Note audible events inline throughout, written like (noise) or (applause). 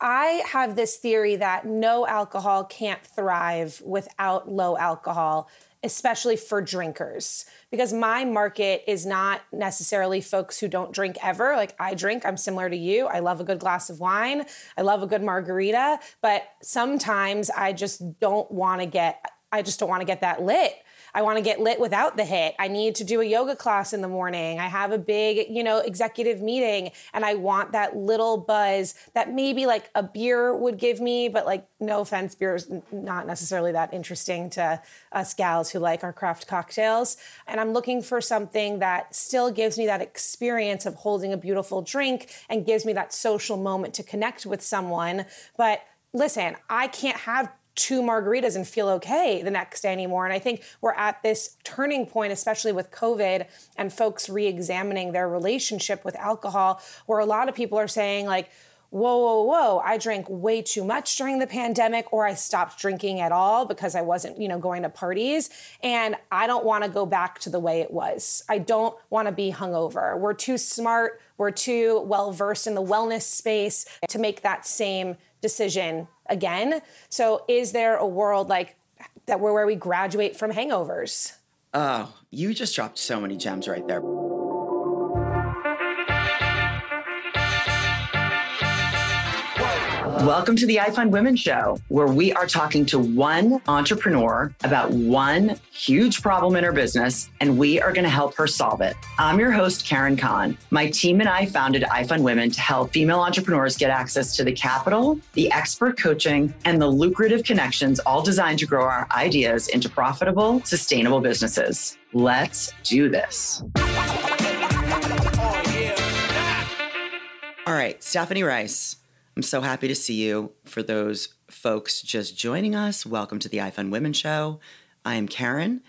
I have this theory that no alcohol can't thrive without low alcohol, especially for drinkers, because my market is not necessarily folks who don't drink ever. Like I drink, I'm similar to you. I love a good glass of wine, I love a good margarita, but sometimes I just don't want to get I just don't want to get that lit. I want to get lit without the hit. I need to do a yoga class in the morning. I have a big, you know, executive meeting and I want that little buzz that maybe like a beer would give me, but like no offense, beer is not necessarily that interesting to us gals who like our craft cocktails. And I'm looking for something that still gives me that experience of holding a beautiful drink and gives me that social moment to connect with someone. But listen, I can't have two margaritas and feel okay the next day anymore. And I think we're at this turning point, especially with COVID and folks re examining their relationship with alcohol, where a lot of people are saying, like, whoa, whoa, whoa, I drank way too much during the pandemic, or I stopped drinking at all because I wasn't, you know, going to parties. And I don't want to go back to the way it was. I don't want to be hungover. We're too smart, we're too well versed in the wellness space to make that same decision again. So is there a world like that where, where we graduate from hangovers? Oh, you just dropped so many gems right there. Welcome to the iFund Women Show, where we are talking to one entrepreneur about one huge problem in her business, and we are going to help her solve it. I'm your host, Karen Cahn. My team and I founded iFund Women to help female entrepreneurs get access to the capital, the expert coaching, and the lucrative connections, all designed to grow our ideas into profitable, sustainable businesses. Let's do this. All right, Stephanie Rice. I'm so happy to see you. For those folks just joining us, welcome to the iFund Women Show. I am Karen,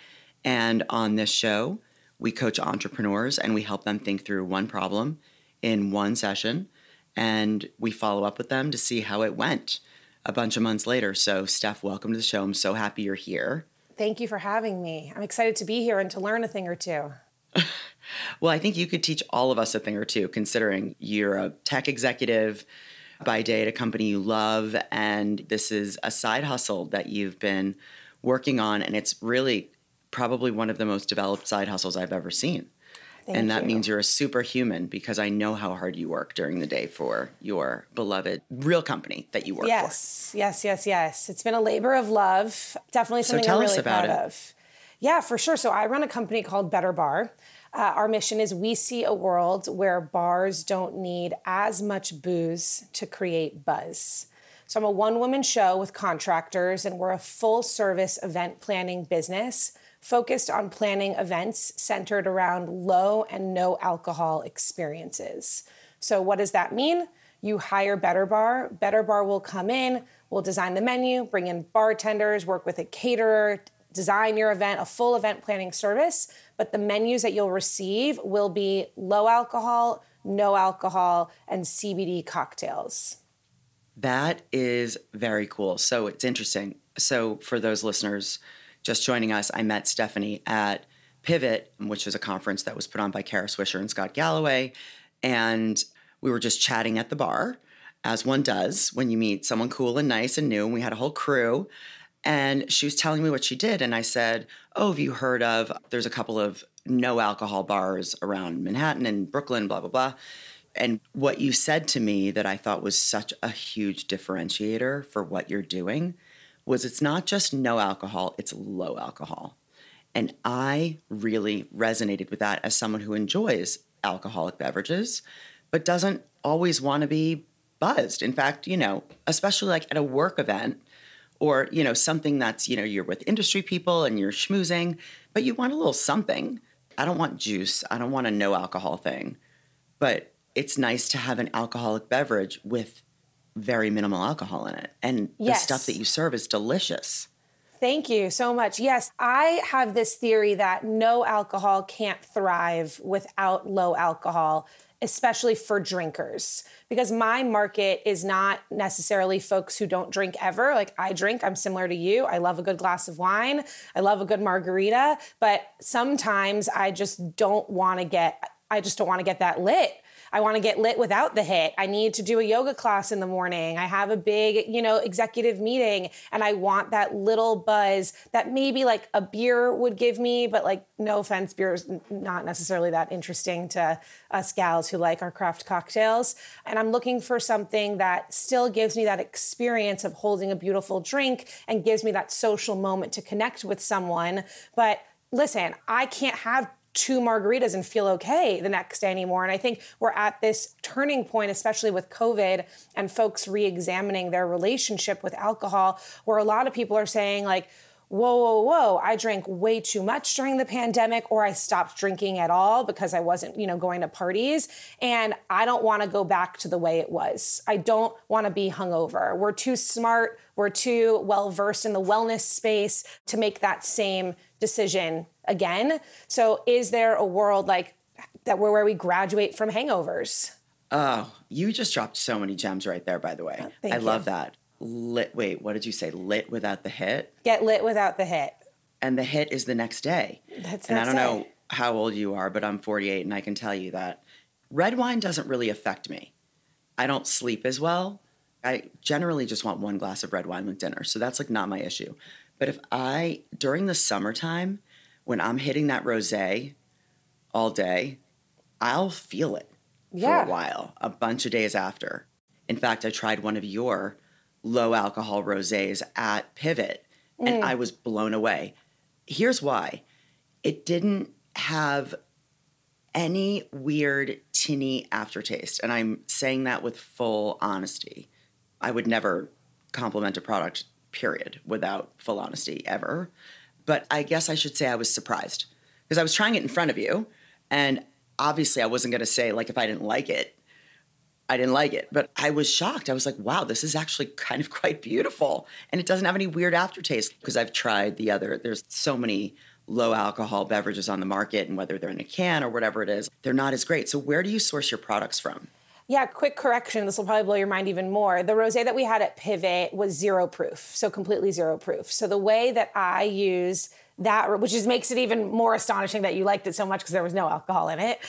and on this show, we coach entrepreneurs and we help them think through one problem in one session, and we follow up with them to see how it went a bunch of months later. So, Steph, welcome to the show. I'm so happy you're here. Thank you for having me. I'm excited to be here and to learn a thing or two. (laughs) (laughs) well, I think you could teach all of us a thing or two, considering you're a tech executive by day at a company you love. And this is a side hustle that you've been working on. And it's really probably one of the most developed side hustles I've ever seen. Thank and that you. means you're a superhuman because I know how hard you work during the day for your beloved real company that you work yes, for. Yes, yes, yes, yes. It's been a labor of love. Definitely something so I'm really proud it. of. Yeah, for sure. So I run a company called Better Bar. Uh, our mission is we see a world where bars don't need as much booze to create buzz. So I'm a one woman show with contractors, and we're a full service event planning business focused on planning events centered around low and no alcohol experiences. So, what does that mean? You hire Better Bar. Better Bar will come in, will design the menu, bring in bartenders, work with a caterer, design your event, a full event planning service, but the menus that you'll receive will be low alcohol, no alcohol, and CBD cocktails. That is very cool. So it's interesting. So for those listeners just joining us, I met Stephanie at Pivot, which is a conference that was put on by Kara Swisher and Scott Galloway. And we were just chatting at the bar, as one does when you meet someone cool and nice and new. And we had a whole crew. And she was telling me what she did. And I said, Oh, have you heard of? There's a couple of no alcohol bars around Manhattan and Brooklyn, blah, blah, blah. And what you said to me that I thought was such a huge differentiator for what you're doing was it's not just no alcohol, it's low alcohol. And I really resonated with that as someone who enjoys alcoholic beverages, but doesn't always want to be buzzed. In fact, you know, especially like at a work event, or you know something that's you know you're with industry people and you're schmoozing but you want a little something. I don't want juice. I don't want a no alcohol thing. But it's nice to have an alcoholic beverage with very minimal alcohol in it. And yes. the stuff that you serve is delicious. Thank you so much. Yes, I have this theory that no alcohol can't thrive without low alcohol especially for drinkers because my market is not necessarily folks who don't drink ever. Like i drink i'm similar to you. I love a good glass of wine. I love a good margarita but sometimes i just don't want to get i just don't want to get that lit I want to get lit without the hit. I need to do a yoga class in the morning. I have a big, you know, executive meeting and I want that little buzz that maybe like a beer would give me, but like no offense, beer is not necessarily that interesting to us gals who like our craft cocktails. And I'm looking for something that still gives me that experience of holding a beautiful drink and gives me that social moment to connect with someone. But listen, I can't have two margaritas and feel okay the next day anymore. And I think we're at this turning point, especially with COVID and folks re examining their relationship with alcohol, where a lot of people are saying, like, whoa, whoa, whoa, I drank way too much during the pandemic, or I stopped drinking at all because I wasn't, you know, going to parties. And I don't want to go back to the way it was. I don't want to be hungover. We're too smart, we're too well versed in the wellness space to make that same decision again. So is there a world like that where, where we graduate from hangovers? Oh, you just dropped so many gems right there, by the way. Oh, I you. love that lit wait what did you say lit without the hit Get lit without the hit. and the hit is the next day That's and i don't know how old you are but i'm 48 and i can tell you that red wine doesn't really affect me i don't sleep as well i generally just want one glass of red wine with dinner so that's like not my issue but if i during the summertime when i'm hitting that rosé all day i'll feel it Yeah. for a while a bunch of days after in fact i tried one of your low alcohol rosés at Pivot and mm. I was blown away. Here's why. It didn't have any weird tinny aftertaste and I'm saying that with full honesty. I would never compliment a product period without full honesty ever. But I guess I should say I was surprised because I was trying it in front of you and obviously I wasn't going to say like if I didn't like it I didn't like it, but I was shocked. I was like, wow, this is actually (laughs) kind of quite beautiful. And it doesn't have any weird aftertaste because I've tried the other, there's so many low alcohol beverages on the market, and whether they're in a can or whatever it is, they're not as great. So, where do you source your products from? Yeah, quick correction. This will probably blow your mind even more. The rosé that we had at Pivot was zero proof, so completely zero proof. So the way that I use that, which just makes it even more astonishing that you liked it so much because there was no alcohol in it.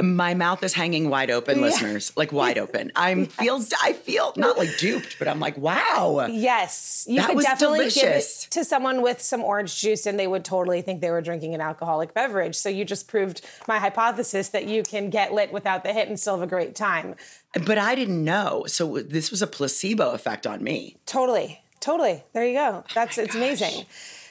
My mouth is hanging wide open, listeners, like wide (laughs) open. I'm feel I feel not like duped, but I'm like, wow. Yes, you That could was definitely give it to someone with some orange juice, and they would totally think they were drinking an alcoholic beverage. So you just proved my hypothesis that you can get lit without the hit and still have a great time. But I didn't know. So this was a placebo effect on me. Totally, totally. There you go. That's it's oh amazing.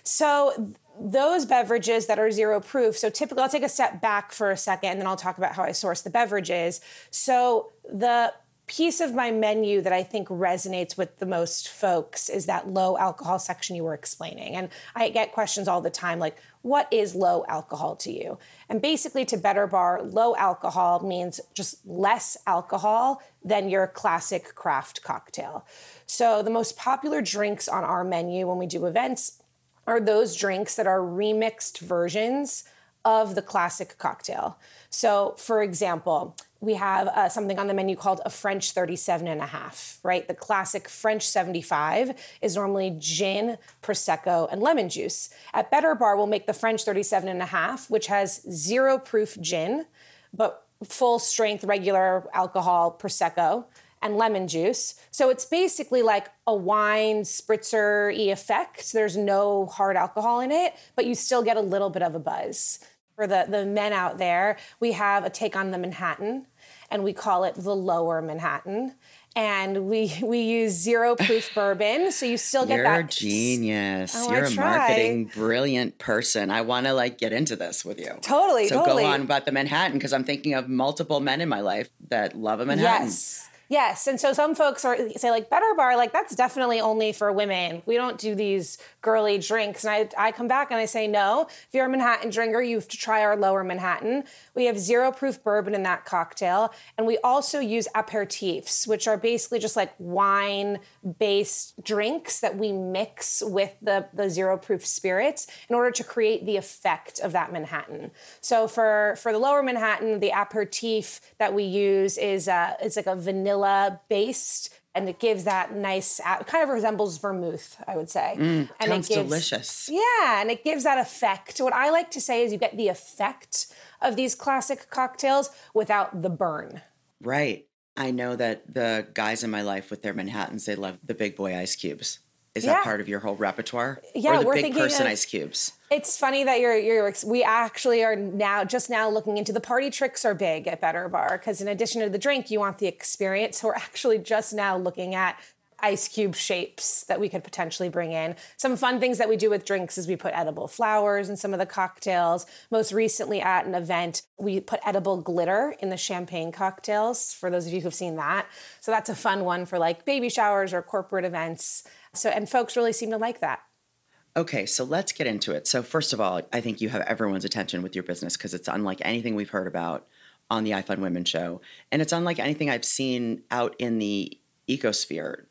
So those beverages that are zero proof. So typically, I'll take a step back for a second, and then I'll talk about how I source the beverages. So the piece of my menu that I think resonates with the most folks is that low alcohol section you were explaining. And I get questions all the time like, what is low alcohol to you? And basically, to Better Bar, low alcohol means just less alcohol than your classic craft cocktail. So, the most popular drinks on our menu when we do events are those drinks that are remixed versions of the classic cocktail. So, for example, we have uh, something on the menu called a French 37 and a half, right? The classic French 75 is normally gin, Prosecco, and lemon juice. At Better Bar, we'll make the French 37 and a half, which has zero proof gin, but full strength regular alcohol Prosecco and lemon juice. So it's basically like a wine spritzer y effect. There's no hard alcohol in it, but you still get a little bit of a buzz. For the, the men out there, we have a take on the Manhattan, and we call it the lower Manhattan. And we (laughs) we use zero proof (laughs) bourbon, so you still get that. You're that a genius. Oh, You're a try. marketing brilliant person. I want to like get into this with you. Totally, So totally. go on about the Manhattan because I'm thinking of multiple men in my life that love a Manhattan. Yes. Yes. And so some folks are say like better bar, like that's definitely only for women. We don't do these girly drinks. And I, I come back and I say, no, if you're a Manhattan drinker, you have to try our lower Manhattan. We have zero proof bourbon in that cocktail. And we also use aperitifs, which are basically just like wine based drinks that we mix with the, the zero proof spirits in order to create the effect of that Manhattan. So for, for the lower Manhattan, the aperitif that we use is uh, it's like a vanilla based and it gives that nice kind of resembles vermouth i would say mm, and sounds it gives, delicious. yeah and it gives that effect what i like to say is you get the effect of these classic cocktails without the burn Right. I know that the guys in my life with their Manhattans, they love the big boy ice cubes. Is Yeah. that part of your whole repertoire? Yeah, or the we're big thinking person of- ice cubes. It's funny that you're you're we actually are now just now looking into the party tricks are big at Better Bar because in addition to the drink, you want the experience. So we're actually just now looking at ice cube shapes that we could potentially bring in. Some fun things that we do with drinks is we put edible flowers in some of the cocktails. Most recently at an event, we put edible glitter in the champagne cocktails for those of you who've seen that. So that's a fun one for like baby showers or corporate events. So and folks really seem to like that. Okay, so let's get into it. So, first of all, I think you have everyone's attention with your business because it's unlike anything we've heard about on the iFund Women show. And it's unlike anything I've seen out in the ecosphere.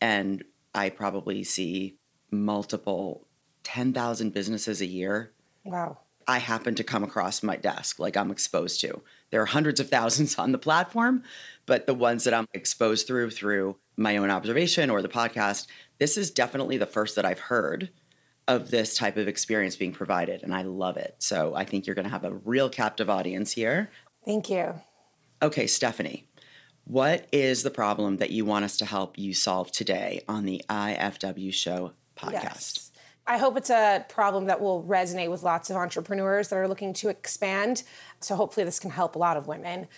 And I probably see multiple 10,000 businesses a year Wow. I happen to come across my desk, like I'm exposed to. There are hundreds of thousands on the platform, but the ones that I'm exposed through through my own observation or the podcast, this is definitely the first that I've heard of this type of experience being provided, and I love it. So I think you're going to have a real captive audience here. Thank you. Okay, Stephanie, what is the problem that you want us to help you solve today on the IFW Show podcast? Yes. I hope it's a problem that will resonate with lots of entrepreneurs that are looking to expand. So hopefully this can help a lot of women.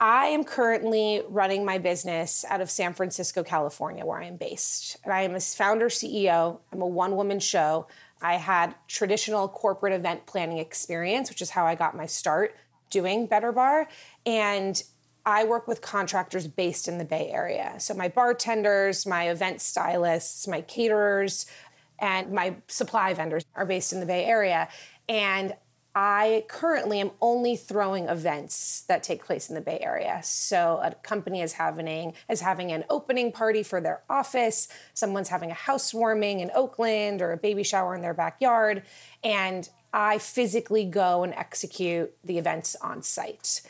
I am currently running my business out of San Francisco, California, where I am based. And I am a founder CEO. I'm a one woman show. I had traditional corporate event planning experience, which is how I got my start doing Better Bar. And I work with contractors based in the Bay Area. So my bartenders, my event stylists, my caterers, and my supply vendors are based in the Bay Area. And I currently am only throwing events that take place in the Bay Area. So a company is having is having an opening party for their office, someone's having a housewarming in Oakland or a baby shower in their backyard, and I physically go and execute the events on site.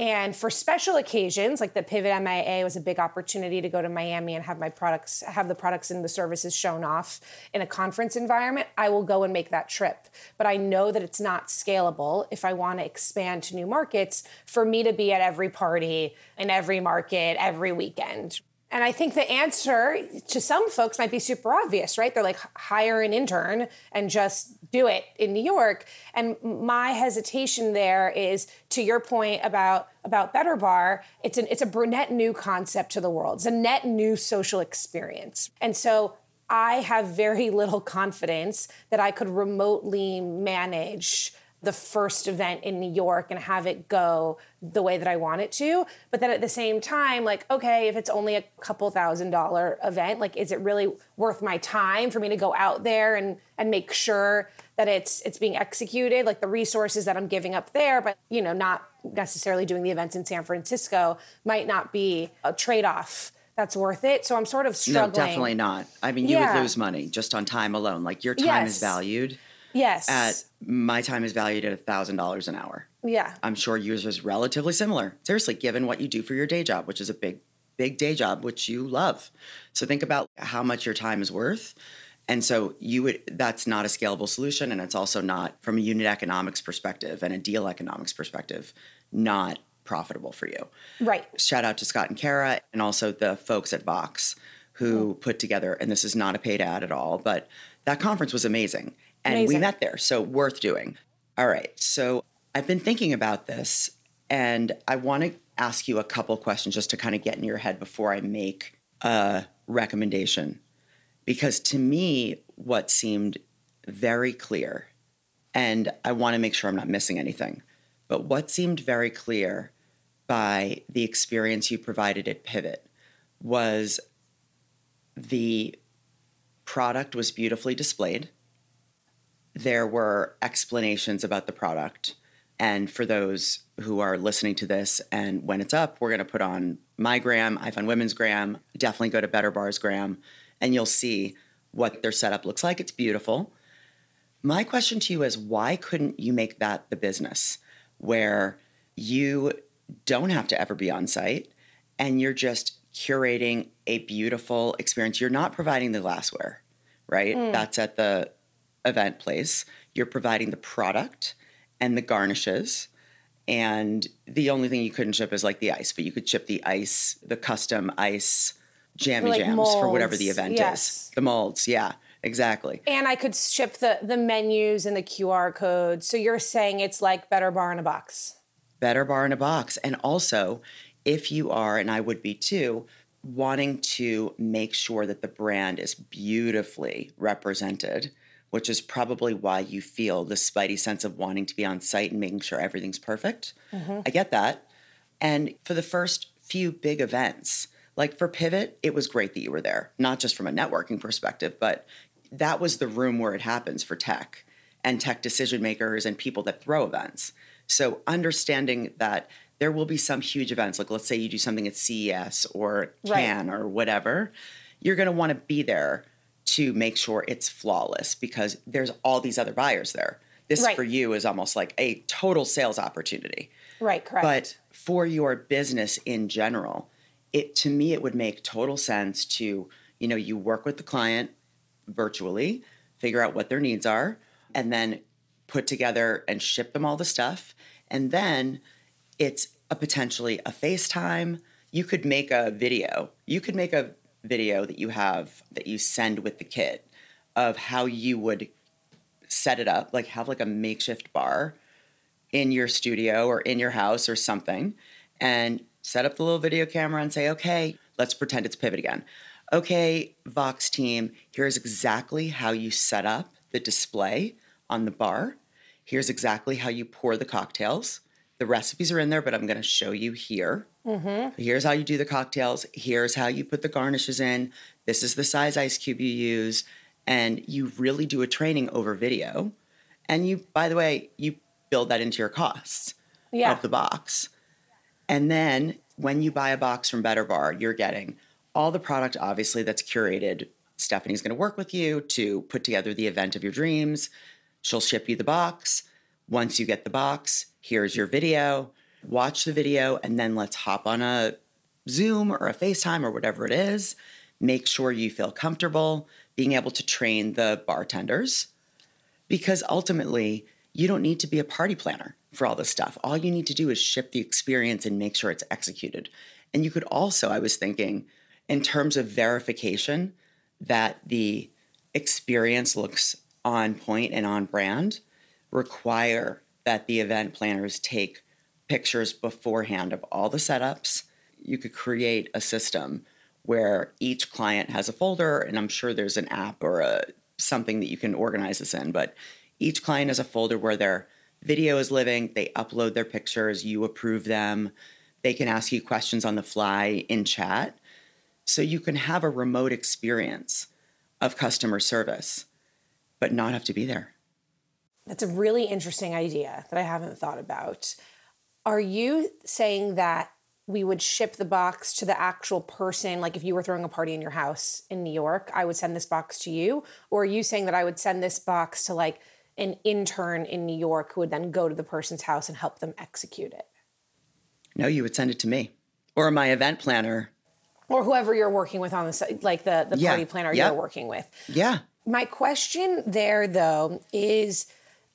And for special occasions, like the Pivot MIA was a big opportunity to go to Miami and have my products, have the products and the services shown off in a conference environment, I will go and make that trip. But I know that it's not scalable if I want to expand to new markets for me to be at every party in every market every weekend. And I think the answer to some folks might be super obvious, right? They're like, hire an intern and just do it in New York. And my hesitation there is to your point about about Better Bar, it's an it's a brunette new concept to the world. It's a net new social experience. And so I have very little confidence that I could remotely manage the first event in New York and have it go the way that I want it to. But then at the same time, like, okay, if it's only a couple thousand dollar event, like, is it really worth my time for me to go out there and and make sure that it's it's being executed, like the resources that I'm giving up there, but you know, not necessarily doing the events in San Francisco might not be a trade off that's worth it. So I'm sort of struggling. No, definitely not. I mean, you Yeah. would lose money just on time alone. Like your time is valued Yes. at my time is valued at thousand dollars an hour. yeah. I'm sure yours is relatively similar. Seriously, given what you do for your day job, which is a big, big day job, which you love. So think about how much your time is worth. And so you would that's not a scalable solution. And it's also not from a unit economics perspective and a deal economics perspective, not profitable for you. Right. Shout out to Scott and Kara and also the folks at Vox who Mm-hmm. put together, and this is not a paid ad at all, but that conference was amazing. And we met there, so worth doing. All right. So I've been thinking about this, and I want to ask you a couple questions just to kind of get in your head before I make a recommendation. Because to me, what seemed very clear, and I want to make sure I'm not missing anything, but what seemed very clear by the experience you provided at Pivot was the product was beautifully displayed. There were explanations about the product. And for those who are listening to this, and when it's up, we're going to put on my gram, iFund Women's gram. Definitely go to Better Bars gram, and you'll see what their setup looks like. It's beautiful. My question to you is why couldn't you make that the business where you don't have to ever be on site and you're just curating a beautiful experience? You're not providing the glassware, right? Mm. That's at the event place. You're providing the product and the garnishes And the only thing you couldn't ship is like the ice, but you could ship the ice, the custom ice jammy Like jams for whatever the event yes. is. The molds, yeah, exactly. And I could ship the the menus and the QR codes. So you're saying it's like better bar in a box. better bar in a box. And also, if you are, and I would be too, wanting to make sure that the brand is beautifully represented, which is probably why you feel the spidey sense of wanting to be on site and making sure everything's perfect. Mm-hmm. I get that. And for the first few big events, like for Pivot, it was great that you were there, not just from a networking perspective, but that was the room where it happens for tech and tech decision makers and people that throw events. So understanding that there will be some huge events, like let's say you do something at CES or Right. Or whatever, you're going to want to be there to make sure it's flawless because there's all these other buyers there. This Right. for you is almost like a total sales opportunity. Right, correct. But for your business in general, it to me it would make total sense to, you know, you work with the client virtually, figure out what their needs are, and then put together and ship them all the stuff. And then it's a potentially a FaceTime. You could make a video. You could make a video that you have that you send with the kit of how you would set it up, like have like a makeshift bar in your studio or in your house or something and set up the little video camera and say, okay, let's pretend it's Pivot again. Okay, Vox team, here's exactly how you set up the display on the bar. Here's exactly how you pour the cocktails. The recipes are in there, but I'm going to show you here. Mm-hmm. Here's how you do the cocktails. Here's how you put the garnishes in. This is the size ice cube you use. And you really do a training over video. And you, by the way, you build that into your costs Yeah. of the box. And then when you buy a box from Better Bar, you're getting all the product, obviously, that's curated. Stephanie's going to work with you to put together the event of your dreams. She'll ship you the box. Once you get the box, here's your video. Watch the video, and then let's hop on a Zoom or a FaceTime or whatever it is. Make sure you feel comfortable being able to train the bartenders because ultimately you don't need to be a party planner for all this stuff. All you need to do is ship the experience and make sure it's executed. And you could also, I was thinking, in terms of verification, that the experience looks on point and on brand, require that the event planners take pictures beforehand of all the setups. You could create a system where each client has a folder, and I'm sure there's an app or a something that you can organize this in, but each client has a folder where their video is living, they upload their pictures, you approve them, they can ask you questions on the fly in chat. So you can have a remote experience of customer service, but not have to be there. That's a really interesting idea that I haven't thought about. Are you saying that we would ship the box to the actual person? Like if you were throwing a party in your house in New York, I would send this box to you? Or are you saying that I would send this box to like an intern in New York who would then go to the person's house and help them execute it? No, you would send it to me or my event planner. Or whoever you're working with on the site, like the, the Yeah, party planner you're working with. Yeah. My question there, though, is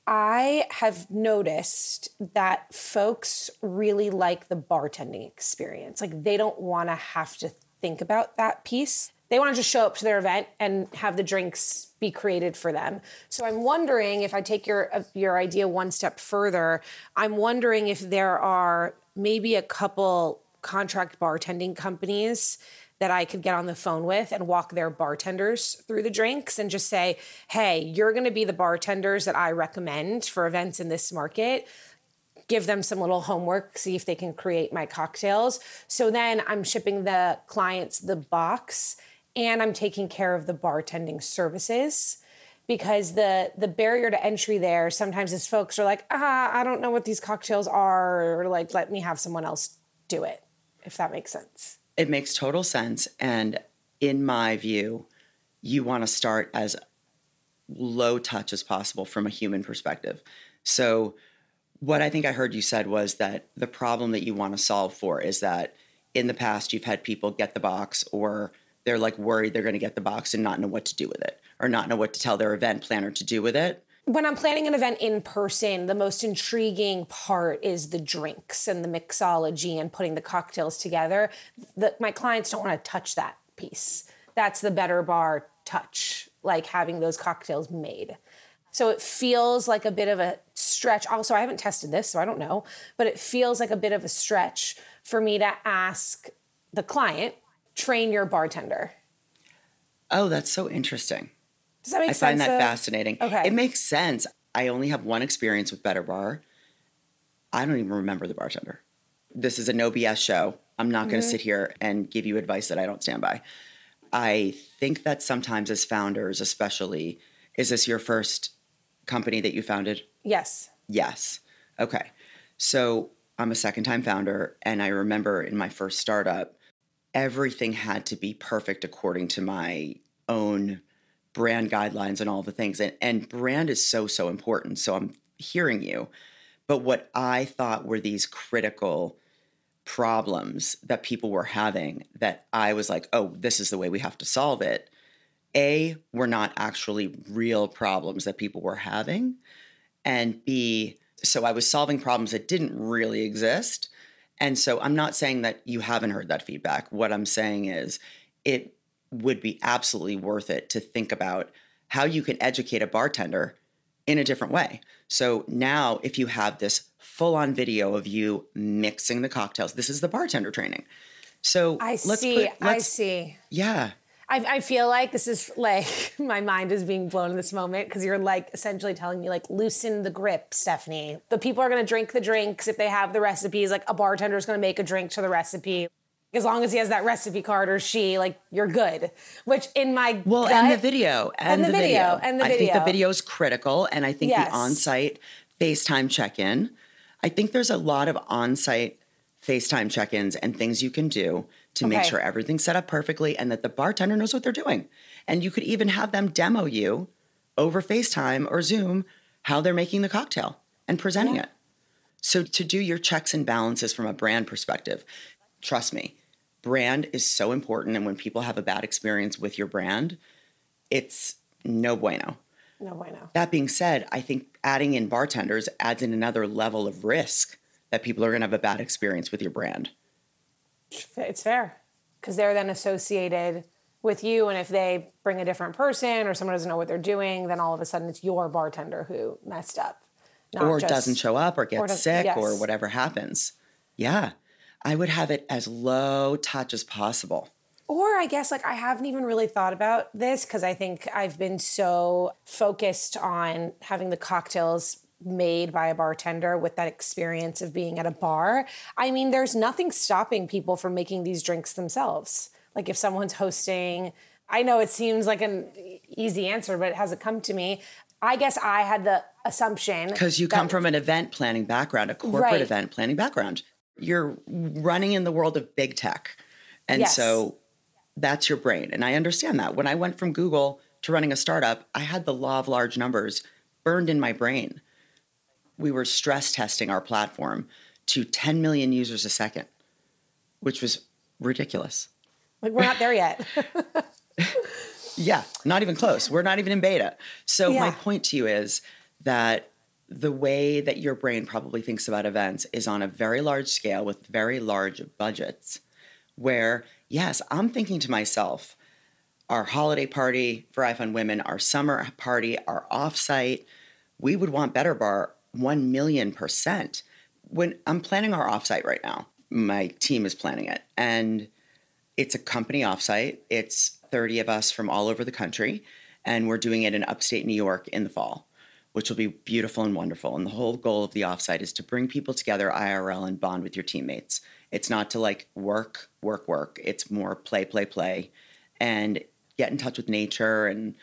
I have noticed that folks really like the bartending experience. Like, they don't want to have to think about that piece. They want to just show up to their event and have the drinks be created for them. So I'm wondering if I take your uh, your idea one step further, I'm wondering if there are maybe a couple contract bartending companies that I could get on the phone with and walk their bartenders through the drinks and just say, hey, you're going to be the bartenders that I recommend for events in this market. Give them some little homework, see if they can create my cocktails. So then I'm shipping the clients the box and I'm taking care of the bartending services because the the barrier to entry there sometimes is folks are like ah i don't know what these cocktails are or like let me have someone else do it if that makes sense It makes total sense. And in my view, you want to start as low touch as possible from a human perspective. So, what I think I heard you said was that the problem that you want to solve for is that in the past you've had people get the box or they're like worried they're going to get the box and not know what to do with it or not know what to tell their event planner to do with it when I'm planning an event in person, the most intriguing part is the drinks and the mixology and putting the cocktails together. The, my clients don't want to touch that piece. That's the better bar touch, like having those cocktails made. So it feels like a bit of a stretch. Also, I haven't tested this, so I don't know, but it feels like a bit of a stretch for me to ask the client, train your bartender. Oh, that's so interesting. Does that make I sense? find that though? fascinating. Okay. It makes sense. I only have one experience with Better Bar. I don't even remember the bartender. This is a no BS show. I'm not going to mm-hmm. sit here and give you advice that I don't stand by. I think that sometimes as founders, especially, is this your first company that you founded? Yes. Yes. Okay. So I'm a second time founder, and I remember in my first startup, everything had to be perfect according to my own brand guidelines and all the things. And, and brand is so, so important. So I'm hearing you. But what I thought were these critical problems that people were having that I was like, oh, this is the way we have to solve it. A, were not actually real problems that people were having. And B, so I was solving problems that didn't really exist. And so I'm not saying that you haven't heard that feedback. What I'm saying is it would be absolutely worth it to think about how you can educate a bartender in a different way. So now, if you have this full on video of you mixing the cocktails, this is the bartender training. So I let's see. put- I see. Yeah. I, I feel like this is like (laughs) my mind is being blown in this moment because you're like essentially telling me like loosen the grip, Stephanie. The people are going to drink the drinks if they have the recipes. Like a bartender is going to make a drink to the recipe. As long as he has that recipe card or she, like you're good. Which in my Well, gut, and the video, and, the video, and the video. I think the video. video is critical, and I think Yes. the on-site FaceTime check-in. I think there's a lot of on-site FaceTime check-ins and things you can do to make sure everything's set up perfectly and that the bartender knows what they're doing. And you could even have them demo you over FaceTime or Zoom how they're making the cocktail and presenting Yeah. it. So to do your checks and balances from a brand perspective, trust me, brand is so important and when people have a bad experience with your brand, it's no bueno. no bueno. That being said, I think adding in bartenders adds in another level of risk that people are going to have a bad experience with your brand. It's fair because they're then associated with you, and if they bring a different person or someone doesn't know what they're doing, then all of a sudden it's your bartender who messed up, not or just- doesn't show up or gets does- sick or whatever happens. Yeah. I would have it as low touch as possible. Or I guess like I haven't even really thought about this because I think I've been so focused on having the cocktails made by a bartender with that experience of being at a bar. I mean, there's nothing stopping people from making these drinks themselves. Like if someone's hosting, I know it seems like an easy answer, but it hasn't come to me. I guess I had the assumption Because you come from an event planning background, a corporate Right. event planning background. You're running in the world of big tech. And Yes. so that's your brain. And I understand that. When I went from Google to running a startup, I had the law of large numbers burned in my brain. We were stress testing our platform to 10 million users a second, which was ridiculous. like we're not there yet. (laughs) (laughs) Yeah, not even close. We're not even in beta. So my point to you is that the way that your brain probably thinks about events is on a very large scale with very large budgets where yes, I'm thinking to myself, our holiday party for iFund Women, our summer party, our offsite, we would want Better Bar 1 million percent. When I'm planning our offsite right now, my team is planning it. And it's a company offsite. It's 30 of us from all over the country, and we're doing it in upstate New York in the fall, which will be beautiful and wonderful. And the whole goal of the offsite is to bring people together IRL and bond with your teammates. It's not to like work, work, work. It's more play, play, play, and get in touch with nature and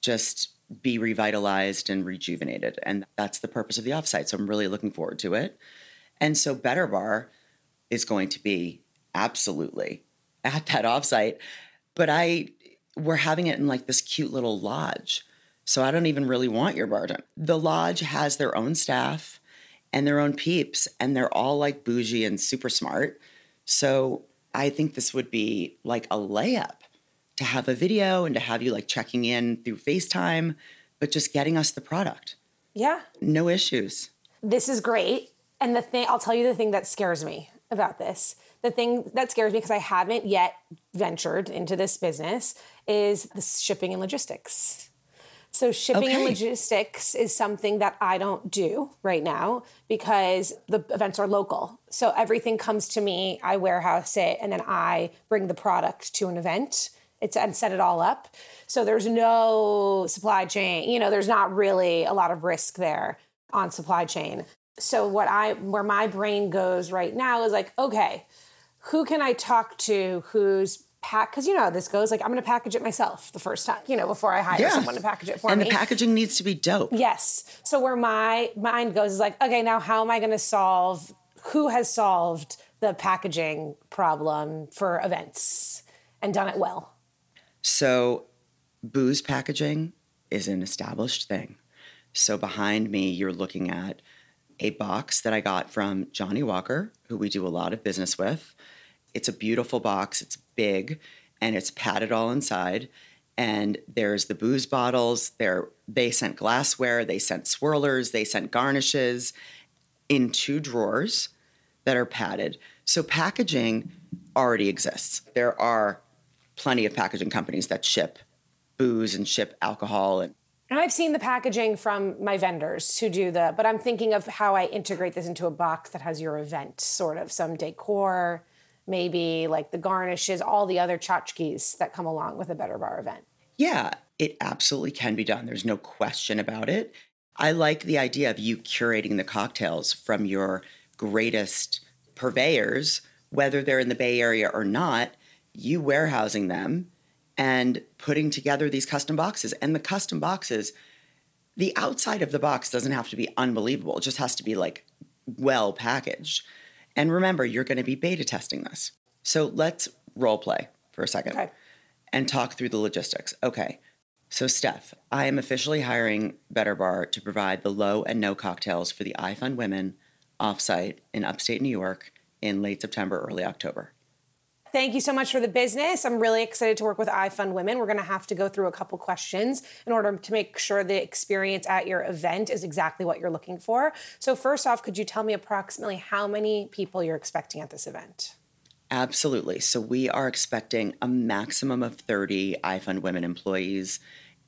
just be revitalized and rejuvenated. And that's the purpose of the offsite. So I'm really looking forward to it. And so Better Bar is going to be absolutely at that offsite. But I we're having it in like this cute little lodge. So I don't even really want your bartender. The lodge has their own staff and their own peeps, and they're all like bougie and super smart. So I think this would be like a layup to have a video and to have you like checking in through FaceTime, but just getting us the product. Yeah. No issues. This is great. And the thing, I'll tell you the thing that scares me about this. The thing that scares me because I haven't yet ventured into this business is the shipping and logistics. So, shipping okay. and logistics is something that I don't do right now because the events are local. So, everything comes to me, I warehouse it, and then I bring the product to an event. It's and set it all up. So there's no supply chain, you know, there's not really a lot of risk there on supply chain. So what I where my brain goes right now is like, okay, who can I talk to who's pack because you know how this goes like i'm going to package it myself the first time you know before i hire yeah. someone to package it for and me. and the packaging needs to be dope. Yes. So where my mind goes is like okay now how am i going to solve who has solved the packaging problem for events and done it well? So booze packaging is an established thing. So behind me you're looking at a box that i got from Johnnie Walker who we do a lot of business with it's a beautiful box. It's big and it's padded all inside. And there's the booze bottles. There they sent glassware, they sent swirlers, they sent garnishes in two drawers that are padded. So packaging already exists. There are plenty of packaging companies that ship booze and ship alcohol and I've seen the packaging from my vendors who do the, but I'm thinking of how I integrate this into a box that has your event, sort of some decor, maybe like the garnishes, all the other tchotchkes that come along with a Better Bar event. Yeah, it absolutely can be done. There's no question about it. I like the idea of you curating the cocktails from your greatest purveyors, whether they're in the Bay Area or not, you warehousing them and putting together these custom boxes. And the custom boxes, the outside of the box doesn't have to be unbelievable, it just has to be like well packaged. And remember, you're going to be beta testing this. So let's role play for a second okay. and talk through the logistics. Okay. So, Steph, I am officially hiring Better Bar to provide the low and no cocktails for the iFund Women offsite in upstate New York in late September, early October. Thank you so much for the business. I'm really excited to work with iFund Women. We're going to have to go through a couple questions in order to make sure the experience at your event is exactly what you're looking for. So, first off, could you tell me approximately how many people you're expecting at this event? Absolutely. So, we are expecting a maximum of 30 iFund Women employees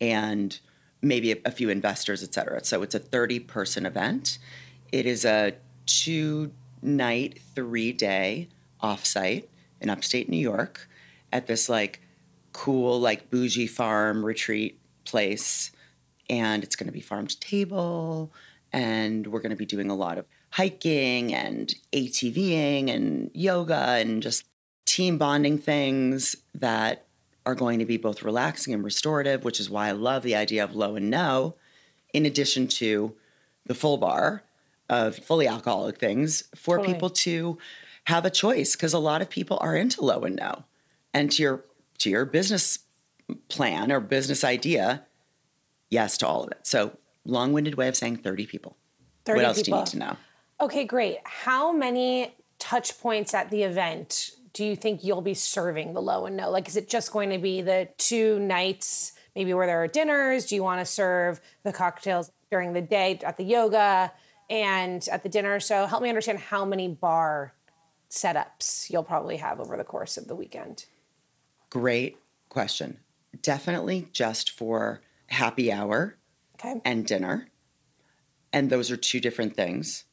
and maybe a, few investors, et cetera. So, it's a 30 person event. It is a two night, three day offsite in upstate New York at this like cool, like bougie farm retreat place. And it's going to be farm to table. And we're going to be doing a lot of hiking and ATVing and yoga and just team bonding things that are going to be both relaxing and restorative, which is why I love the idea of low and no, in addition to the full bar of fully alcoholic things for totally. people to have a choice because a lot of people are into low and no. And to your to your business plan or business idea, yes to all of it. So long-winded way of saying 30 people. 30 what else people. do you need to know? Okay, great. How many touch points at the event do you think you'll be serving the low and no? Like, is it just going to be the two nights, maybe where there are dinners? Do you want to serve the cocktails during the day at the yoga and at the dinner? So, help me understand how many bar setups you'll probably have over the course of the weekend? Great question. Definitely just for happy hour okay. and dinner. And those are two different things.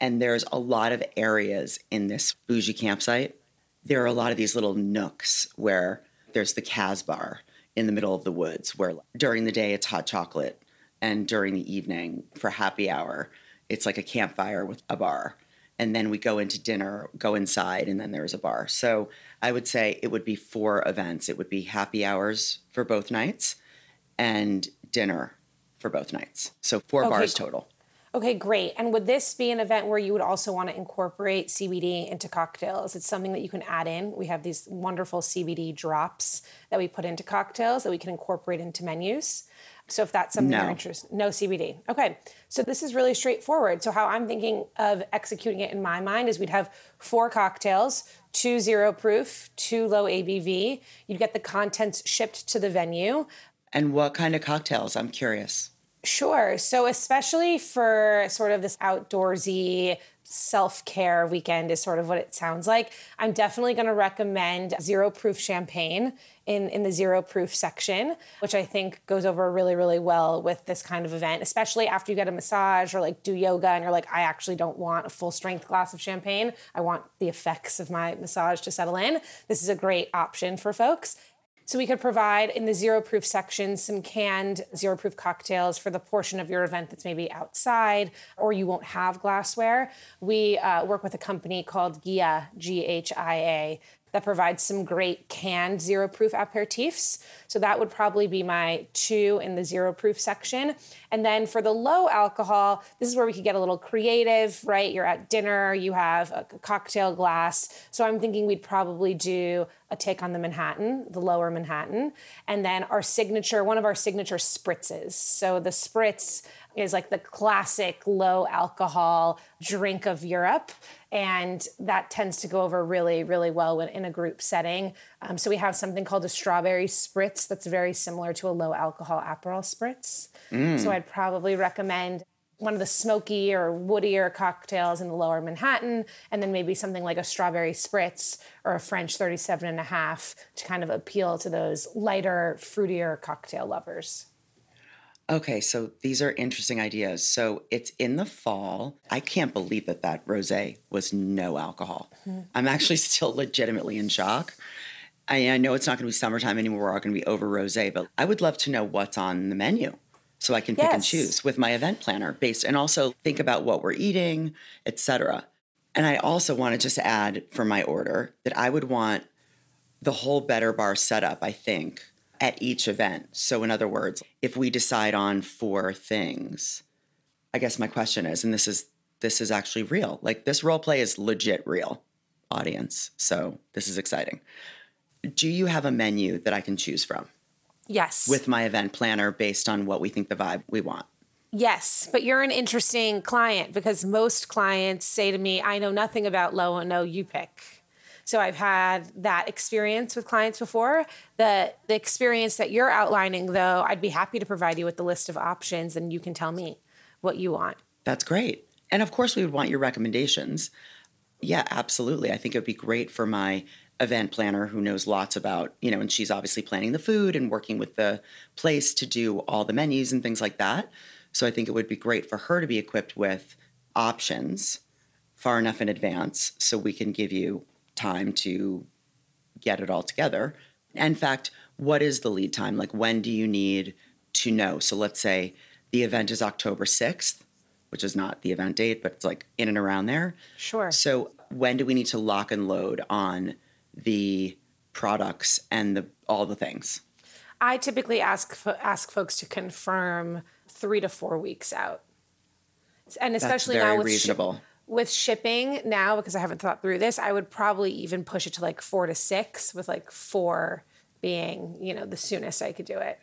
And there's a lot of areas in this bougie campsite. There are a lot of these little nooks where there's the Casbah in the middle of the woods, where during the day it's hot chocolate, and during the evening for happy hour, it's like a campfire with a bar and then we go into dinner, go inside, and then there's a bar. So I would say it would be four events. It would be happy hours for both nights and dinner for both nights. So four okay. bars total. Okay, great. And would this be an event where you would also want to incorporate CBD into cocktails? It's something that you can add in. We have these wonderful CBD drops that we put into cocktails that we can incorporate into menus. So if that's something no. you're interested, no CBD. Okay. So this is really straightforward. So how I'm thinking of executing it in my mind is we'd have four cocktails, two zero proof, two low ABV. You'd get the contents shipped to the venue. And what kind of cocktails? I'm curious. Sure. So, especially for sort of this outdoorsy self care weekend, is sort of what it sounds like. I'm definitely going to recommend zero proof champagne in, in the zero proof section, which I think goes over really, really well with this kind of event, especially after you get a massage or like do yoga and you're like, I actually don't want a full strength glass of champagne. I want the effects of my massage to settle in. This is a great option for folks. So we could provide in the zero proof section some canned zero proof cocktails for the portion of your event that's maybe outside or you won't have glassware. We uh, work with a company called Ghia, G H I A, that provides some great canned zero proof aperitifs. So that would probably be my two in the zero proof section. And then for the low alcohol, this is where we could get a little creative, right? You're at dinner, you have a cocktail glass. So I'm thinking we'd probably do a take on the Manhattan, the lower Manhattan, and then our signature, one of our signature spritzes. So the spritz is like the classic low alcohol drink of Europe. And that tends to go over really, really well when, in a group setting. Um, so we have something called a strawberry spritz that's very similar to a low alcohol Aperol spritz. Mm. So I'd probably recommend one of the smoky or woodier cocktails in the lower Manhattan, and then maybe something like a strawberry spritz or a French 37 and a half to kind of appeal to those lighter, fruitier cocktail lovers. Okay, so these are interesting ideas. So it's in the fall. I can't believe that that rosé was no alcohol. Mm-hmm. I'm actually (laughs) still legitimately in shock. I, I know it's not going to be summertime anymore. We're all going to be over rosé, but I would love to know what's on the menu so I can pick and choose with my event planner based and also think about what we're eating, etc. And I also want to just add for my order that I would want the whole better bar setup, I think, at each event. So, in other words, if we decide on four things, I guess my question is, and this is this is actually real. Like this role play is legit real, audience. So this is exciting. Do you have a menu that I can choose from? Yes. With my event planner based on what we think the vibe we want. Yes, but you're an interesting client because most clients say to me, I know nothing about low and no, you pick. So I've had that experience with clients before. The the experience that you're outlining though, I'd be happy to provide you with the list of options and you can tell me what you want. That's great. And of course we would want your recommendations. Yeah, absolutely. I think it would be great for my event planner who knows lots about, you know, and she's obviously planning the food and working with the place to do all the menus and things like that. So I think it would be great for her to be equipped with options far enough in advance so we can give you time to get it all together. In fact, what is the lead time? Like, when do you need to know? So, let's say the event is October 6th, which is not the event date, but it's like in and around there. Sure. So, when do we need to lock and load on the products and the all the things? I typically ask ask folks to confirm three to four weeks out, and especially now with reasonable. Sh- with shipping now because I haven't thought through this, I would probably even push it to like four to six, with like four being, you know, the soonest I could do it.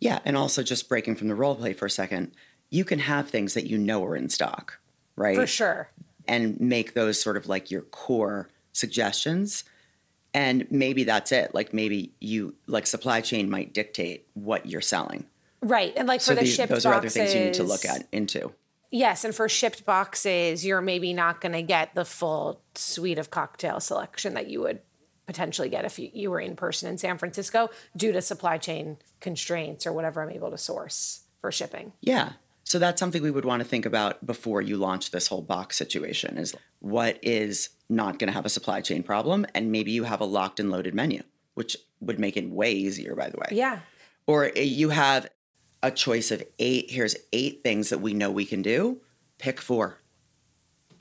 Yeah, and also just breaking from the role play for a second, you can have things that you know are in stock, right? For sure. And make those sort of like your core suggestions. And maybe that's it. Like maybe you like supply chain might dictate what you're selling. Right. And like so for the these, shipped those boxes, are other things you need to look at into. Yes, and for shipped boxes, you're maybe not going to get the full suite of cocktail selection that you would potentially get if you, you were in person in San Francisco due to supply chain constraints or whatever I'm able to source for shipping. Yeah. So that's something we would want to think about before you launch this whole box situation is what is not going to have a supply chain problem and maybe you have a locked and loaded menu, which would make it way easier by the way. Yeah. Or eh, you have a choice of eight. Here's eight things that we know we can do. Pick four.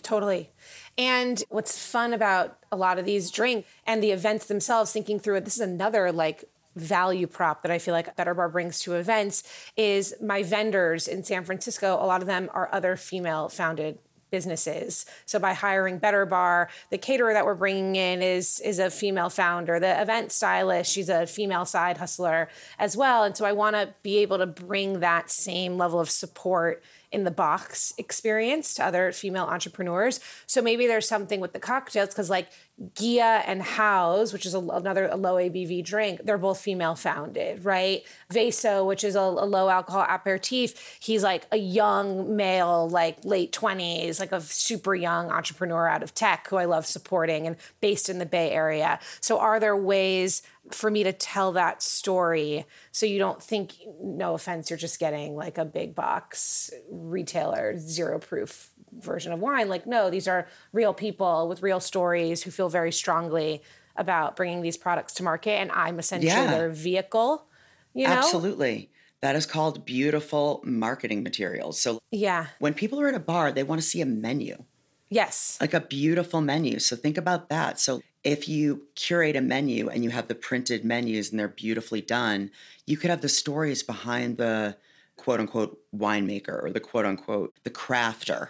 Totally. And what's fun about a lot of these drink and the events themselves, thinking through it, this is another like value prop that I feel like Better Bar brings to events is my vendors in San Francisco, a lot of them are other female founded businesses. So by hiring Better Bar, the caterer that we're bringing in is is a female founder. The event stylist, she's a female side hustler as well. And so I want to be able to bring that same level of support in the box experience to other female entrepreneurs. So maybe there's something with the cocktails because like Ghia and Haus, which is a, another a low ABV drink, they're both female founded, right? Vaso, which is a, a, low alcohol aperitif, he's like a young male, like late 20s, like a super young entrepreneur out of tech who I love supporting and based in the Bay Area. So, are there ways for me to tell that story so you don't think, no offense, you're just getting like a big box retailer, zero proof version of wine. Like, no, these are real people with real stories who feel very strongly about bringing these products to market. And I'm essentially yeah. their vehicle, you know? Absolutely. That is called beautiful marketing materials. So, yeah. When people are at a bar, they want to see a menu. Yes. Like a beautiful menu. So, think about that. So, if you curate a menu and you have the printed menus and they're beautifully done, you could have the stories behind the quote unquote winemaker or the quote unquote the crafter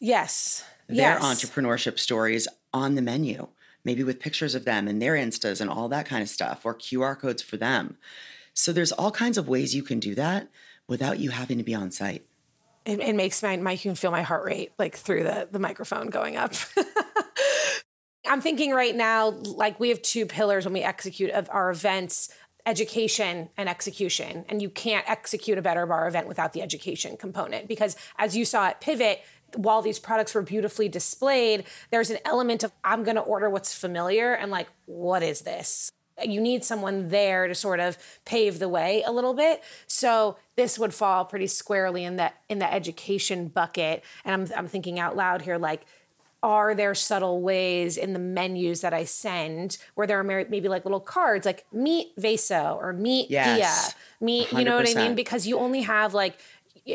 Yes. Their yes. entrepreneurship stories on the menu, maybe with pictures of them and their Instas and all that kind of stuff, or QR codes for them. So there's all kinds of ways you can do that without you having to be on site. It, it makes my, my, you can feel my heart rate like through the, the microphone going up. (laughs) I'm thinking right now, like we have two pillars when we execute of our events education and execution. And you can't execute a better bar event without the education component because as you saw at Pivot, while these products were beautifully displayed, there's an element of I'm going to order what's familiar and like, what is this? You need someone there to sort of pave the way a little bit. So this would fall pretty squarely in that in the education bucket. And I'm I'm thinking out loud here, like are there subtle ways in the menus that I send where there are maybe like little cards like meet Veso or meet yes, Ghia, meet, 100%. you know what I mean? Because you only have like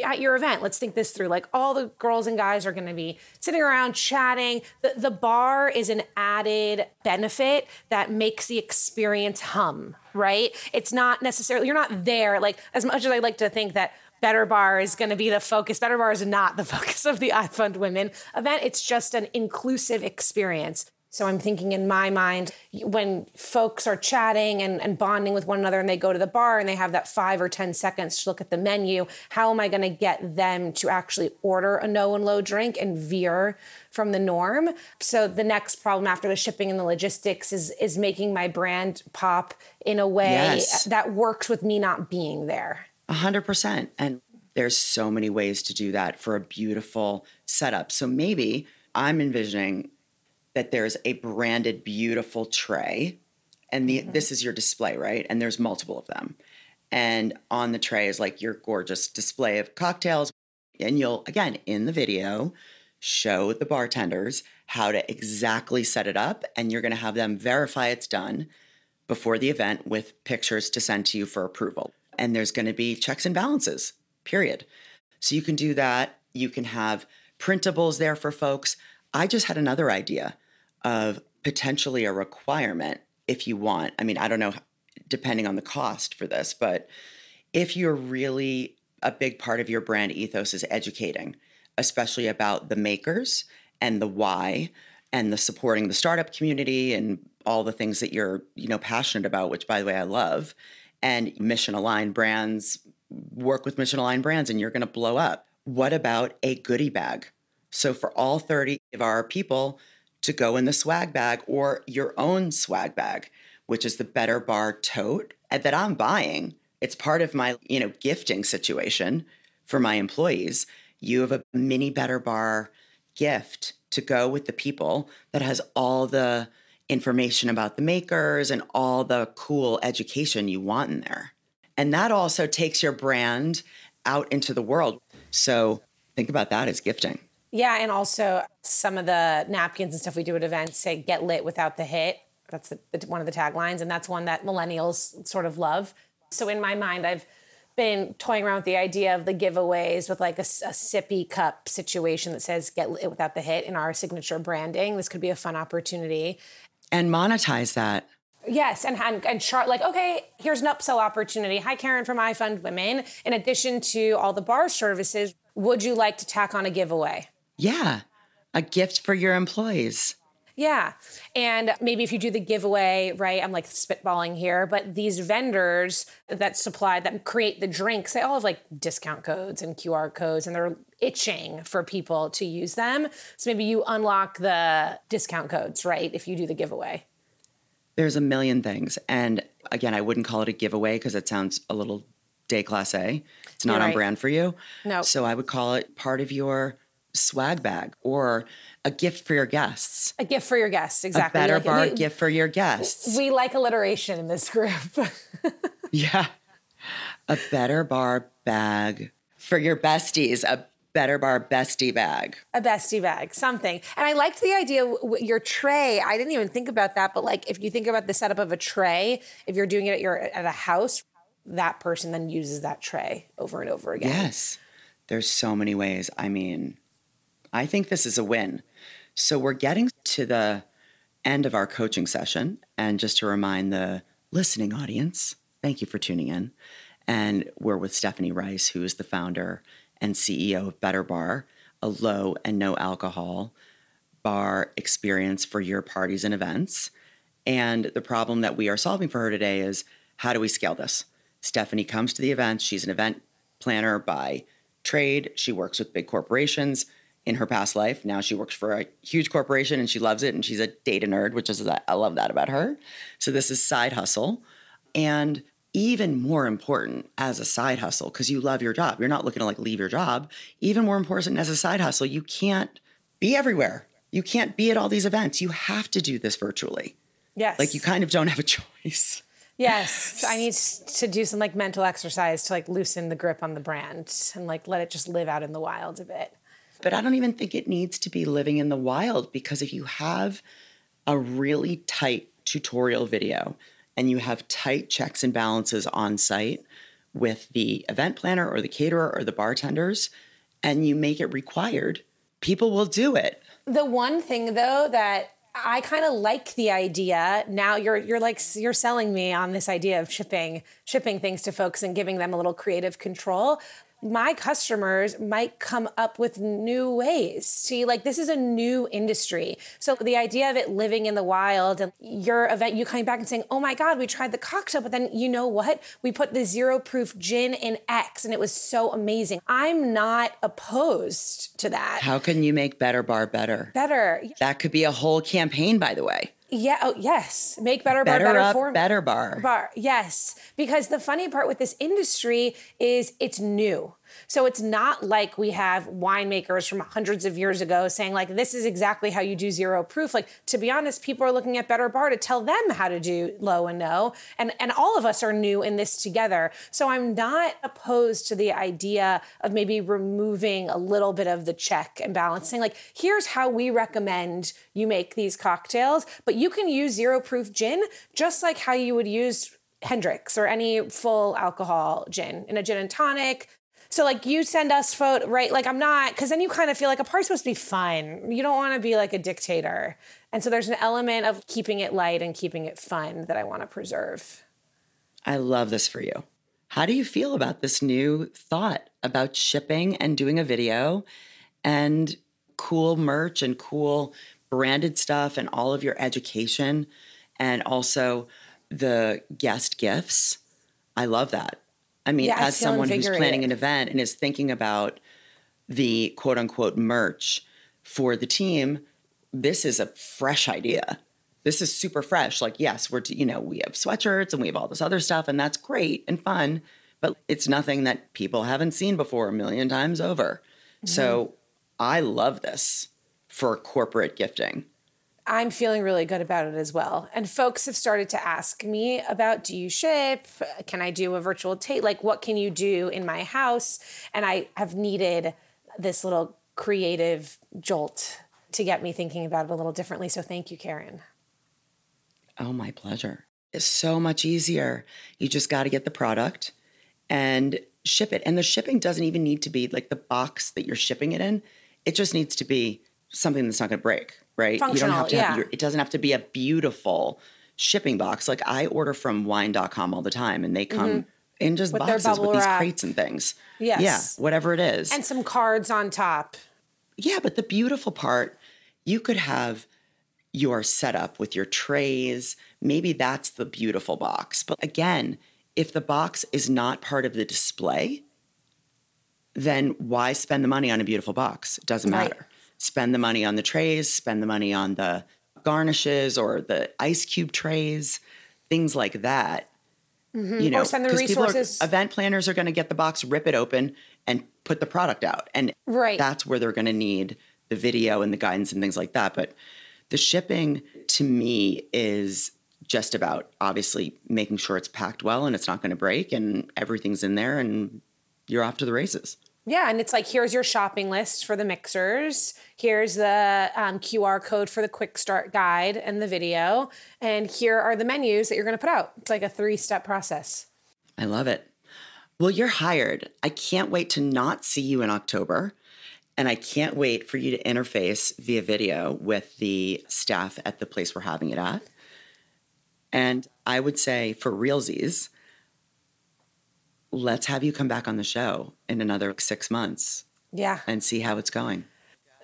at your event, let's think this through. Like all the girls and guys are going to be sitting around chatting. The, the bar is an added benefit that makes the experience hum, right? It's not necessarily, you're not there. Like as much as I like to think that Better Bar is going to be the focus. Better Bar is not the (laughs) focus of the iFund Women event. It's just an inclusive experience. So I'm thinking in my mind, when folks are chatting and, and bonding with one another and they go to the bar and they have that five or 10 seconds to look at the menu, how am I going to get them to actually order a no and low drink and veer from the norm? So the next problem after the shipping and the logistics is, is making my brand pop in a way yes. that works with me not being there. A hundred percent. And there's so many ways to do that for a beautiful setup. So maybe I'm envisioning that there's a branded beautiful tray and the, mm-hmm. this is your display right? And there's multiple of them. And on the tray is like your gorgeous display of cocktails. And you'll again in the video show the bartenders how to exactly set it up and you're going to have them verify it's done before the event with pictures to send to you for approval. And there's going to be checks and balances period. So you can do that. You can have printables there for folks. I just had another idea of potentially a requirement if you want. I mean, I don't know, depending on the cost for this, but if you're really a big part of your brand ethos is educating, especially about the makers and the why and the supporting the startup community and all the things that you're, you know, passionate about, which by the way I love, and mission aligned brands work with mission aligned brands and you're going to blow up. What about a goodie bag? So for all 30 of our people to go in the swag bag or your own swag bag, which is the Better Bar tote eh, that I'm buying. It's part of my, you know, gifting situation for my employees. You have a mini Better Bar gift to go with the people that has all the information about the makers and all the cool education you want in there. And that also takes your brand out into the world. So think about that as gifting. Yeah, and also some of the napkins and stuff we do at events say "get lit without the hit." That's the, one of the taglines, and that's one that millennials sort of love. So in my mind, I've been toying around with the idea of the giveaways with like a, a sippy cup situation that says "get lit without the hit" in our signature branding. This could be a fun opportunity. And monetize that. Yes, and and, and chart like okay, here's an upsell opportunity. Hi, Karen from iFund Women. In addition to all the bar services, would you like to tack on a giveaway? Yeah, a gift for your employees. Yeah. And maybe if you do the giveaway, right? I'm like spitballing here, but these vendors that supply, that create the drinks, they all have like discount codes and QR codes, and they're itching for people to use them. So maybe you unlock the discount codes, right? If you do the giveaway. There's a million things. And again, I wouldn't call it a giveaway because it sounds a little déclassé. It's not You're on brand for you. No. So I would call it part of your swag bag or a gift for your guests. A gift for your guests, exactly. A better Like, bar we, gift for your guests. We like alliteration in this group. (laughs) yeah. A better bar bag for your besties. A better bar bestie bag. a bestie bag, something. And I liked the idea your tray. I didn't even think about that, but like if you think about the setup of a tray, if you're doing it at your at a house, that person then uses that tray over and over again. Yes. There's so many ways. I mean, I think this is a win. So we're getting to the end of our coaching session. And just to remind the listening audience, thank you for tuning in. And we're with Stephanie Rice, who is the founder and CEO of Better Bar, a low and no alcohol bar experience for your parties and events. And the problem that we are solving for her today is how do we scale this? Stephanie comes to the events. She's an event planner by trade. She works with big corporations in her past life. Now she works for a huge corporation and she loves it. And she's a data nerd, which is, I love that about her. So this is side hustle. And even more important as a side hustle, because you love your job. You're not looking to like leave your job. Even more important as a side hustle, you can't be everywhere. You can't be at all these events. You have to do this virtually. Yes. Like you kind of don't have a choice. Yes. (laughs) I need to do some like mental exercise to like loosen the grip on the brand and like let it just live out in the wild a bit. But I don't even think it needs to be living in the wild because if you have a really tight tutorial video and you have tight checks and balances on site with the event planner or the caterer or the bartenders and you make it required, people will do it. The one thing though that I kind of like the idea. Now you're you're like you're selling me on this idea of shipping shipping things to folks and giving them a little creative control. My customers might come up with new ways. See, like this is a new industry. So the idea of it living in the wild and your event, you coming back and saying, "Oh my God, we tried the cocktail, but then you know what? We put the zero proof gin in X, and it was so amazing." I'm not opposed to that. How can you make Better Bar better? Better, That could be a whole campaign, by the way. Yeah. Oh, yes. Make better bar Better, better up, for Better Bar. bar. Yes, because the funny part with this industry is it's new. So it's not like we have winemakers from hundreds of years ago saying like this is exactly how you do zero proof. Like to be honest, people are looking at Better Bar to tell them how to do low and no. And and all of us are new in this together. So I'm not opposed to the idea of maybe removing a little bit of the check and balancing. Like here's how we recommend you make these cocktails, but you can use zero proof gin just like how you would use Hendrick's or any full alcohol gin in a gin and tonic. So like you send us photo, right? Like I'm not, because then you kind of feel like a party's supposed to be fun. You don't want to be like a dictator. And so there's an element of keeping it light and keeping it fun that I want to preserve. I love this for you. How do you feel about this new thought about shipping and doing a video and cool merch and cool branded stuff and all of your education and also the guest gifts? I love that. I mean, Yeah, as feel someone who's planning an event and is thinking about the quote unquote merch for the team, this is a fresh idea. This is super fresh. Like, yes, we're, you know, we have sweatshirts and we have all this other stuff, and that's great and fun, but it's nothing that people haven't seen before a million times over. So I love this for corporate gifting. I'm feeling really good about it as well. And folks have started to ask me about do you ship? Can I do a virtual tape? Like, what can you do in my house? And I have needed this little creative jolt to get me thinking about it a little differently. So thank you, Karen. Oh, my pleasure. It's so much easier. You just got to get the product and ship it. And the shipping doesn't even need to be like the box that you're shipping it in. It just needs to be something that's not going to break, right? you don't have to have your, it doesn't have to be a beautiful shipping box. Like I order from wine.com all the time and they come in just Mm-hmm. boxes with these wrap. crates and things. Yes. Yeah, whatever it is. And some cards on top. Yeah, but the beautiful part, you could have your setup with your trays. Maybe that's the beautiful box. But again, if the box is not part of the display, then why spend the money on a beautiful box? It doesn't Right. matter. Spend the money on the trays, spend the money on the garnishes or the ice cube trays, things like that. You know, Mm-hmm. spend the people are- event planners are going to get the box, rip it open, and put the product out, and Right. that's where they're going to need the video and the guidance and things like that. But the shipping to me is just about obviously making sure it's packed well and it's not going to break and everything's in there and you're off to the races. Yeah, and it's like here's your shopping list for the mixers. Here's the um, QR code for the quick start guide and the video, and here are the menus that you're going to put out. It's like a three step process. I love it. Well, you're hired. I can't wait to not see you in October. And I can't wait for you to interface via video with the staff at the place we're having it at. And I would say for realsies, let's have you come back on the show in another six months Yeah, and see how it's going.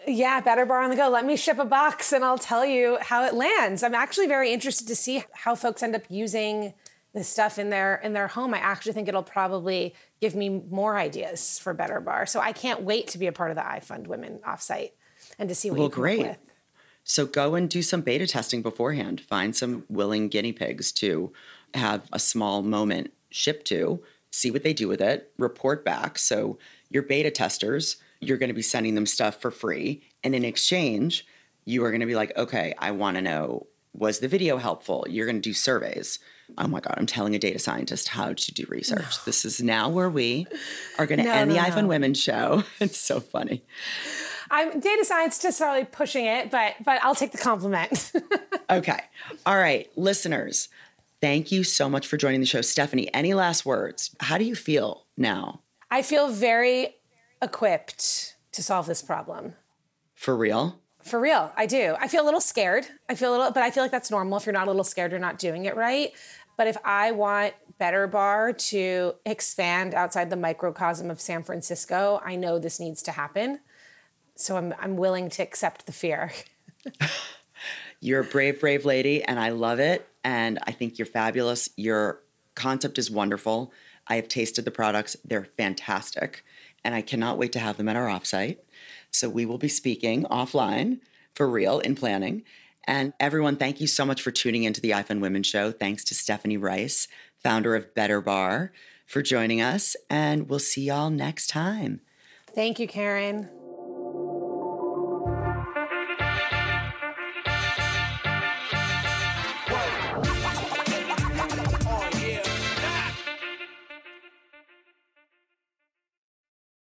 yeah. Better bar on the go. Let me ship a box, and I'll tell you how it lands. I'm actually very interested to see how folks end up using this stuff in their in their home. I actually think it'll probably give me more ideas for Better Bar. So I can't wait to be a part of the iFund Women offsite and to see what Well, you come up great. with. So go and do some beta testing beforehand. Find some willing guinea pigs to have a small moment shipped to, see what they do with it, report back. So your beta testers, you're going to be sending them stuff for free. And in exchange, you are going to be like, okay, I want to know was the video helpful? You're going to do surveys. Oh my God, I'm telling a data scientist how to do research. This is now where we are going to No, end the no, iFund no. Women show. (laughs) It's so funny. I'm data science just probably pushing it, but but I'll take the compliment. (laughs) Okay. All right, listeners, thank you so much for joining the show. Stephanie, any last words? How do you feel now? I feel very equipped to solve this problem. For real? For real, I do. I feel a little scared. I feel a little, but I feel like that's normal. If you're not a little scared, you're not doing it right. But if I want Better Bar to expand outside the microcosm of San Francisco, I know this needs to happen. So I'm I'm willing to accept the fear. (laughs) You're a brave, brave lady, and I love it. And I think you're fabulous. Your concept is wonderful. I have tasted the products, they're fantastic. And I cannot wait to have them at our offsite. So we will be speaking offline for real in planning. And everyone, thank you so much for tuning into the iFund Women Show. Thanks to Stephanie Rice, founder of Better Bar, for joining us. And we'll see y'all next time. Thank you, Karen.